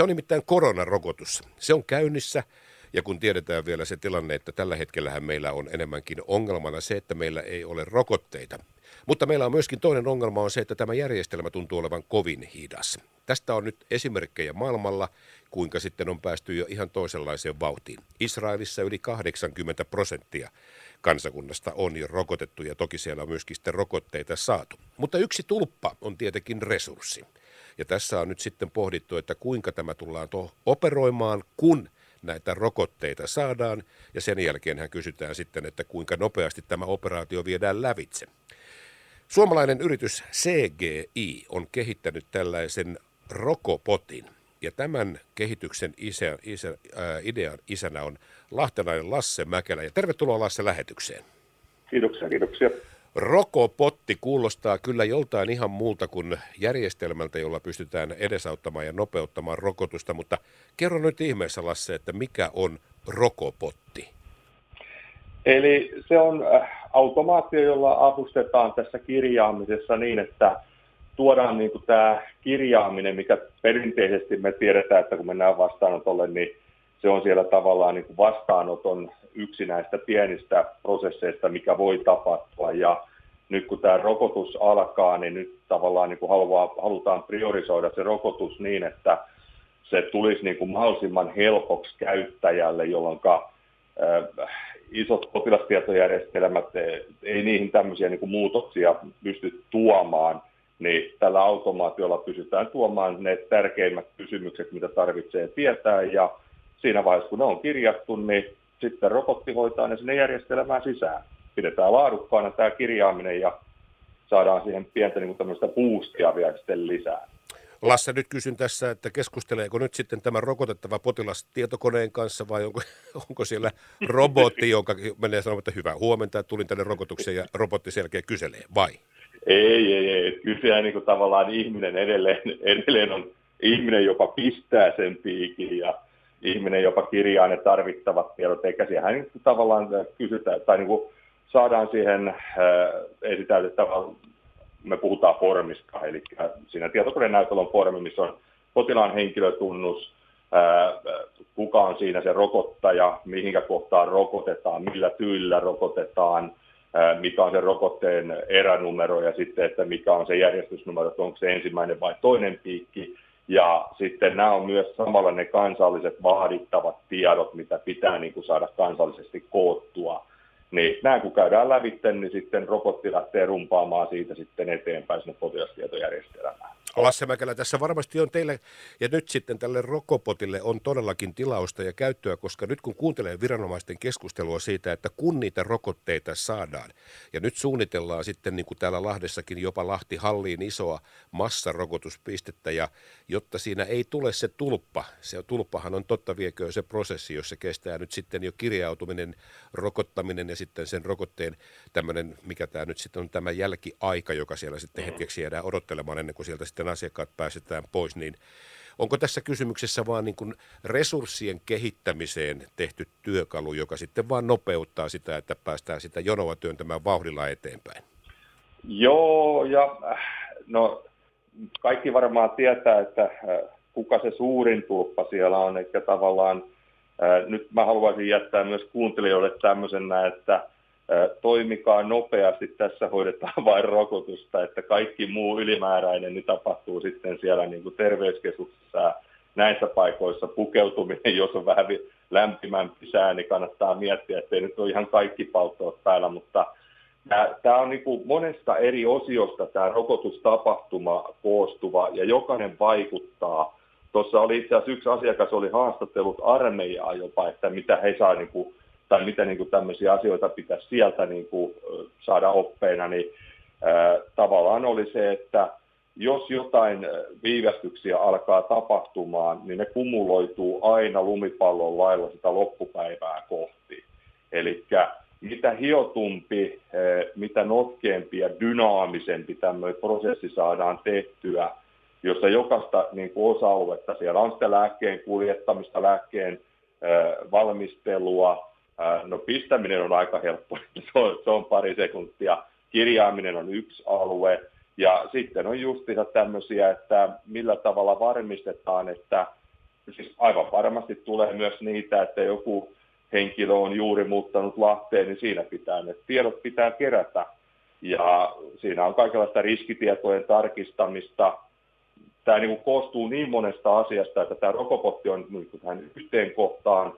Se on nimittäin koronarokotus. Se on käynnissä ja kun tiedetään vielä se tilanne, että tällä hetkellähän meillä on enemmänkin ongelmana se, että meillä ei ole rokotteita. Mutta meillä on myöskin toinen ongelma on se, että tämä järjestelmä tuntuu olevan kovin hidas. Tästä on nyt esimerkkejä maailmalla, kuinka sitten on päästy jo ihan toisenlaiseen vauhtiin. Israelissa yli 80 prosenttia kansakunnasta on jo rokotettu ja toki siellä on myöskin sitten rokotteita saatu. Mutta yksi tulppa on tietenkin resurssi. Ja tässä on nyt sitten pohdittu, että kuinka tämä tullaan operoimaan, kun näitä rokotteita saadaan. Ja sen jälkeen hän kysytään sitten, että kuinka nopeasti tämä operaatio viedään lävitse. Suomalainen yritys CGI on kehittänyt tällaisen rokopotin. Ja tämän kehityksen isä, isä, äh, idean isänä on lahtelainen Lasse Mäkelä. Ja tervetuloa Lasse lähetykseen. Kiitoksia, kiitoksia. Rokopotti kuulostaa kyllä joltain ihan muulta kuin järjestelmältä, jolla pystytään edesauttamaan ja nopeuttamaan rokotusta, mutta kerro nyt ihmeessä Lasse, että mikä on rokopotti? Eli se on äh, automaatio, jolla avustetaan tässä kirjaamisessa niin, että tuodaan niin kuin tämä kirjaaminen, mikä perinteisesti me tiedetään, että kun mennään vastaanotolle, niin se on siellä tavallaan niin kuin vastaanoton yksi näistä pienistä prosesseista, mikä voi tapahtua. Ja nyt kun tämä rokotus alkaa, niin nyt tavallaan niin kuin haluaa, halutaan priorisoida se rokotus niin, että se tulisi niin kuin mahdollisimman helpoksi käyttäjälle, jolloin äh, isot potilastietojärjestelmät, ei niihin tämmöisiä niin kuin muutoksia pysty tuomaan, niin tällä automaatiolla pysytään tuomaan ne tärkeimmät kysymykset, mitä tarvitsee tietää, ja siinä vaiheessa, kun ne on kirjattu, niin sitten robotti hoitaa ne sinne järjestelmään sisään. Pidetään laadukkaana tämä kirjaaminen ja saadaan siihen pientä niin tämmöistä boostia vielä sitten lisää. Lasse, nyt kysyn tässä, että keskusteleeko nyt sitten tämä rokotettava potilas tietokoneen kanssa vai onko, onko siellä robotti, joka menee sanomaan, että hyvää huomenta, tulin tänne rokotukseen ja robotti selkeä kyselee, vai? Ei, ei, ei. Kysehän niin kuin tavallaan ihminen edelleen, edelleen on ihminen, joka pistää sen piikin ja ihminen jopa kirjaa ne tarvittavat tiedot, eikä siihen tavallaan kysytään, tai niin kuin saadaan siihen äh, esitäytettävän, me puhutaan formista, eli siinä tietokoneen näytöllä on formi, missä on potilaan henkilötunnus, äh, kuka on siinä se rokottaja, mihinkä kohtaan rokotetaan, millä tyylillä rokotetaan, äh, mikä on se rokotteen eränumero ja sitten, että mikä on se järjestysnumero, että onko se ensimmäinen vai toinen piikki, ja sitten nämä on myös samalla ne kansalliset vaadittavat tiedot, mitä pitää niin kuin saada kansallisesti koottua. Niin nämä kun käydään lävitse, niin sitten robotti lähtee rumpaamaan siitä sitten eteenpäin sinne potilastietojärjestelmään. Lasse Mäkelä, tässä varmasti on teille ja nyt sitten tälle rokopotille on todellakin tilausta ja käyttöä, koska nyt kun kuuntelee viranomaisten keskustelua siitä, että kun niitä rokotteita saadaan ja nyt suunnitellaan sitten niin kuin täällä Lahdessakin jopa Lahti halliin isoa massarokotuspistettä ja jotta siinä ei tule se tulppa, se tulppahan on totta viekö se prosessi, jossa kestää nyt sitten jo kirjautuminen, rokottaminen ja sitten sen rokotteen tämmöinen, mikä tämä nyt sitten on tämä jälkiaika, joka siellä sitten hetkeksi jäädään odottelemaan ennen kuin sieltä sitten asiakkaat päästetään pois, niin onko tässä kysymyksessä vaan niin kuin resurssien kehittämiseen tehty työkalu, joka sitten vaan nopeuttaa sitä, että päästään sitä jonoa työntämään vauhdilla eteenpäin? Joo, ja no kaikki varmaan tietää, että äh, kuka se suurin tulppa siellä on, eli tavallaan äh, nyt mä haluaisin jättää myös kuuntelijoille tämmöisenä, että toimikaa nopeasti, tässä hoidetaan vain rokotusta, että kaikki muu ylimääräinen niin tapahtuu sitten siellä niin kuin terveyskeskuksessa näissä paikoissa pukeutuminen, jos on vähän lämpimämpi sää, niin kannattaa miettiä, että ei nyt ole ihan kaikki palttoot päällä, mutta tämä on niin kuin monesta eri osiosta tämä rokotustapahtuma koostuva ja jokainen vaikuttaa. Tuossa oli itse asiassa yksi asiakas, oli haastattelut armeijaa jopa, että mitä he saa niin kuin tai miten niin kuin tämmöisiä asioita pitäisi sieltä niin kuin saada oppeina, niin ää, tavallaan oli se, että jos jotain viivästyksiä alkaa tapahtumaan, niin ne kumuloituu aina lumipallon lailla sitä loppupäivää kohti. Eli mitä hiotumpi, mitä notkeampi ja dynaamisempi tämmöinen prosessi saadaan tehtyä, jossa jokaista niin kuin osa-aluetta, siellä on sitä lääkkeen kuljettamista, lääkkeen valmistelua, No pistäminen on aika helppo, se on, se on pari sekuntia. Kirjaaminen on yksi alue. Ja sitten on justiinsa tämmöisiä, että millä tavalla varmistetaan, että siis aivan varmasti tulee myös niitä, että joku henkilö on juuri muuttanut Lahteen, niin siinä pitää ne tiedot pitää kerätä. Ja siinä on kaikenlaista riskitietojen tarkistamista. Tämä niin kuin koostuu niin monesta asiasta, että tämä rokopotti on niin tähän yhteen kohtaan.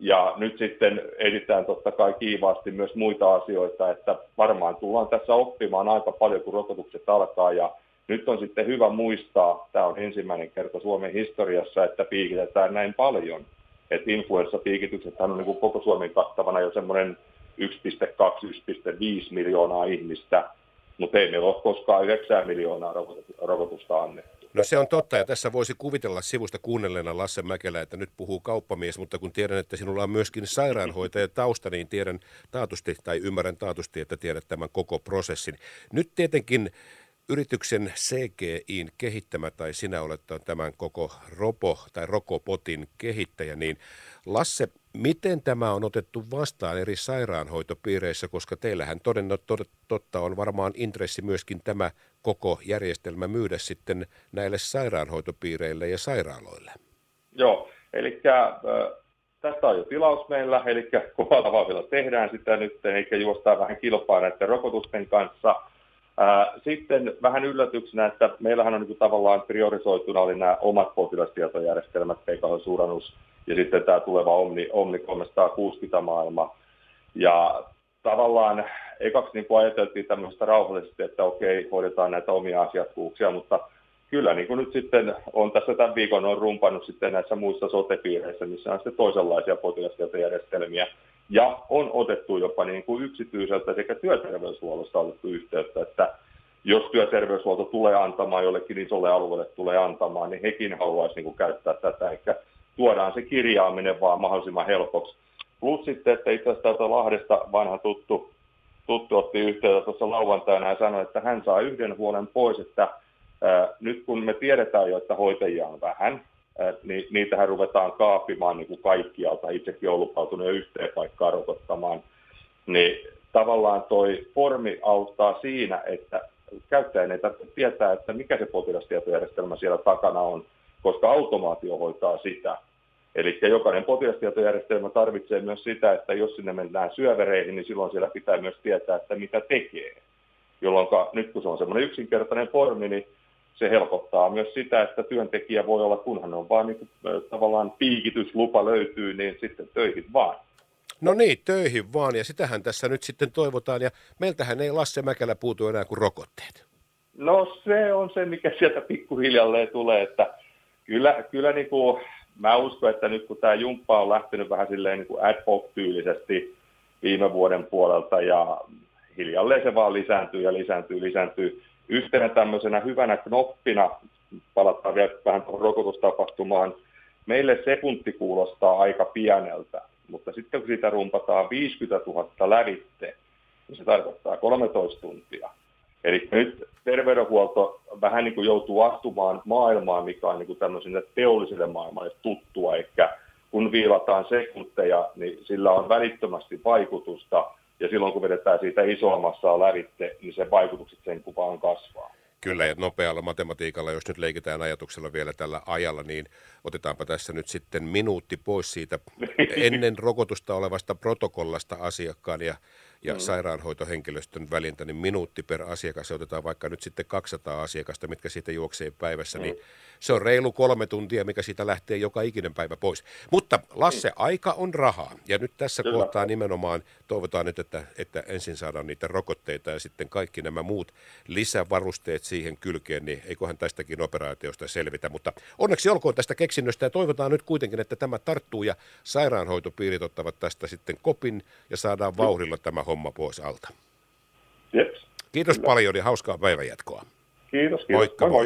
Ja nyt sitten editään totta kai kiivaasti myös muita asioita, että varmaan tullaan tässä oppimaan aika paljon, kun rokotukset alkaa. Ja nyt on sitten hyvä muistaa, tämä on ensimmäinen kerta Suomen historiassa, että piikitetään näin paljon. Että influenssapiikitykset on niin kuin koko Suomen kattavana jo semmoinen 1,2-1,5 miljoonaa ihmistä, mutta ei meillä ole koskaan 9 miljoonaa rokotusta annettu. No se on totta, ja tässä voisi kuvitella sivusta kuunnelleena Lasse Mäkelä, että nyt puhuu kauppamies, mutta kun tiedän, että sinulla on myöskin sairaanhoitaja tausta, niin tiedän taatusti, tai ymmärrän taatusti, että tiedät tämän koko prosessin. Nyt tietenkin yrityksen CGIin kehittämä, tai sinä olet tämän koko Ropo tai Rokopotin kehittäjä, niin Lasse, miten tämä on otettu vastaan eri sairaanhoitopiireissä, koska teillähän toden totta on varmaan intressi myöskin tämä koko järjestelmä myydä sitten näille sairaanhoitopiireille ja sairaaloille? Joo, eli tästä on jo tilaus meillä, eli kovalla vauhdilla tehdään sitä nyt, eikä juostaa vähän kilpaa näiden rokotusten kanssa – sitten vähän yllätyksenä, että meillähän on niin tavallaan priorisoituna oli nämä omat potilastietojärjestelmät, PKH Suranus ja sitten tämä tuleva Omni, Omni 360 maailma. Ja tavallaan ekaksi niin kuin ajateltiin tämmöistä rauhallisesti, että okei, hoidetaan näitä omia asiakkuuksia, mutta kyllä niin kuin nyt sitten on tässä tämän viikon on rumpannut sitten näissä muissa sotepiireissä, missä on sitten toisenlaisia potilastietojärjestelmiä. Ja on otettu jopa niin kuin yksityiseltä sekä työterveyshuollosta otettu yhteyttä, että jos työterveyshuolto tulee antamaan jollekin isolle alueelle tulee antamaan, niin hekin haluaisi niin kuin käyttää tätä. Eli tuodaan se kirjaaminen vaan mahdollisimman helpoksi. Plus sitten, että itse asiassa täältä Lahdesta vanha tuttu, tuttu otti yhteyttä tuossa lauantaina ja sanoi, että hän saa yhden huolen pois, että ää, nyt kun me tiedetään jo, että hoitajia on vähän, niin niitähän ruvetaan kaapimaan niin kuin kaikkialta. Itsekin olen lupautunut jo yhteen paikkaan rokottamaan. Niin tavallaan toi formi auttaa siinä, että käyttäjän ei tarvitse tietää, että mikä se potilastietojärjestelmä siellä takana on, koska automaatio hoitaa sitä. Eli jokainen potilastietojärjestelmä tarvitsee myös sitä, että jos sinne mennään syövereihin, niin silloin siellä pitää myös tietää, että mitä tekee. Jolloin nyt kun se on semmoinen yksinkertainen formi, niin se helpottaa myös sitä, että työntekijä voi olla, kunhan on vain niin tavallaan piikityslupa löytyy, niin sitten töihin vaan. No niin, töihin vaan, ja sitähän tässä nyt sitten toivotaan, ja meiltähän ei Lasse Mäkelä puutu enää kuin rokotteet. No se on se, mikä sieltä pikkuhiljalleen tulee, että kyllä, kyllä niin kuin, mä uskon, että nyt kun tämä jumppa on lähtenyt vähän silleen niin kuin ad hoc-tyylisesti viime vuoden puolelta, ja hiljalleen se vaan lisääntyy ja lisääntyy, lisääntyy, yhtenä tämmöisenä hyvänä knoppina, palataan vielä vähän tuohon rokotustapahtumaan, meille sekunti kuulostaa aika pieneltä, mutta sitten kun siitä rumpataan 50 000 lävitte, niin se tarkoittaa 13 tuntia. Eli nyt terveydenhuolto vähän niin kuin joutuu astumaan maailmaan, mikä on niin kuin tämmöiselle teolliselle maailmalle tuttua, eli kun viilataan sekunteja, niin sillä on välittömästi vaikutusta, ja silloin kun vedetään siitä isoa massaa lävitte, niin se vaikutukset sen kuvaan kasvaa. Kyllä, ja nopealla matematiikalla, jos nyt leikitään ajatuksella vielä tällä ajalla, niin otetaanpa tässä nyt sitten minuutti pois siitä ennen rokotusta olevasta protokollasta asiakkaan. Ja ja mm. sairaanhoitohenkilöstön välintä, niin minuutti per asiakas, se otetaan vaikka nyt sitten 200 asiakasta, mitkä siitä juoksee päivässä, niin mm. niin se on reilu kolme tuntia, mikä siitä lähtee joka ikinen päivä pois. Mutta Lasse, mm. aika on rahaa, ja nyt tässä Kyllä. kohtaa nimenomaan toivotaan nyt, että, että ensin saadaan niitä rokotteita ja sitten kaikki nämä muut lisävarusteet siihen kylkeen, niin eiköhän tästäkin operaatiosta selvitä, mutta onneksi olkoon tästä keksinnöstä ja toivotaan nyt kuitenkin, että tämä tarttuu ja sairaanhoitopiirit ottavat tästä sitten kopin ja saadaan vauhdilla tämä homma homma pois alta. Jeps. Kiitos Kyllä. paljon ja hauskaa päivänjatkoa. Kiitos, kiitos. Moikka moi. moi.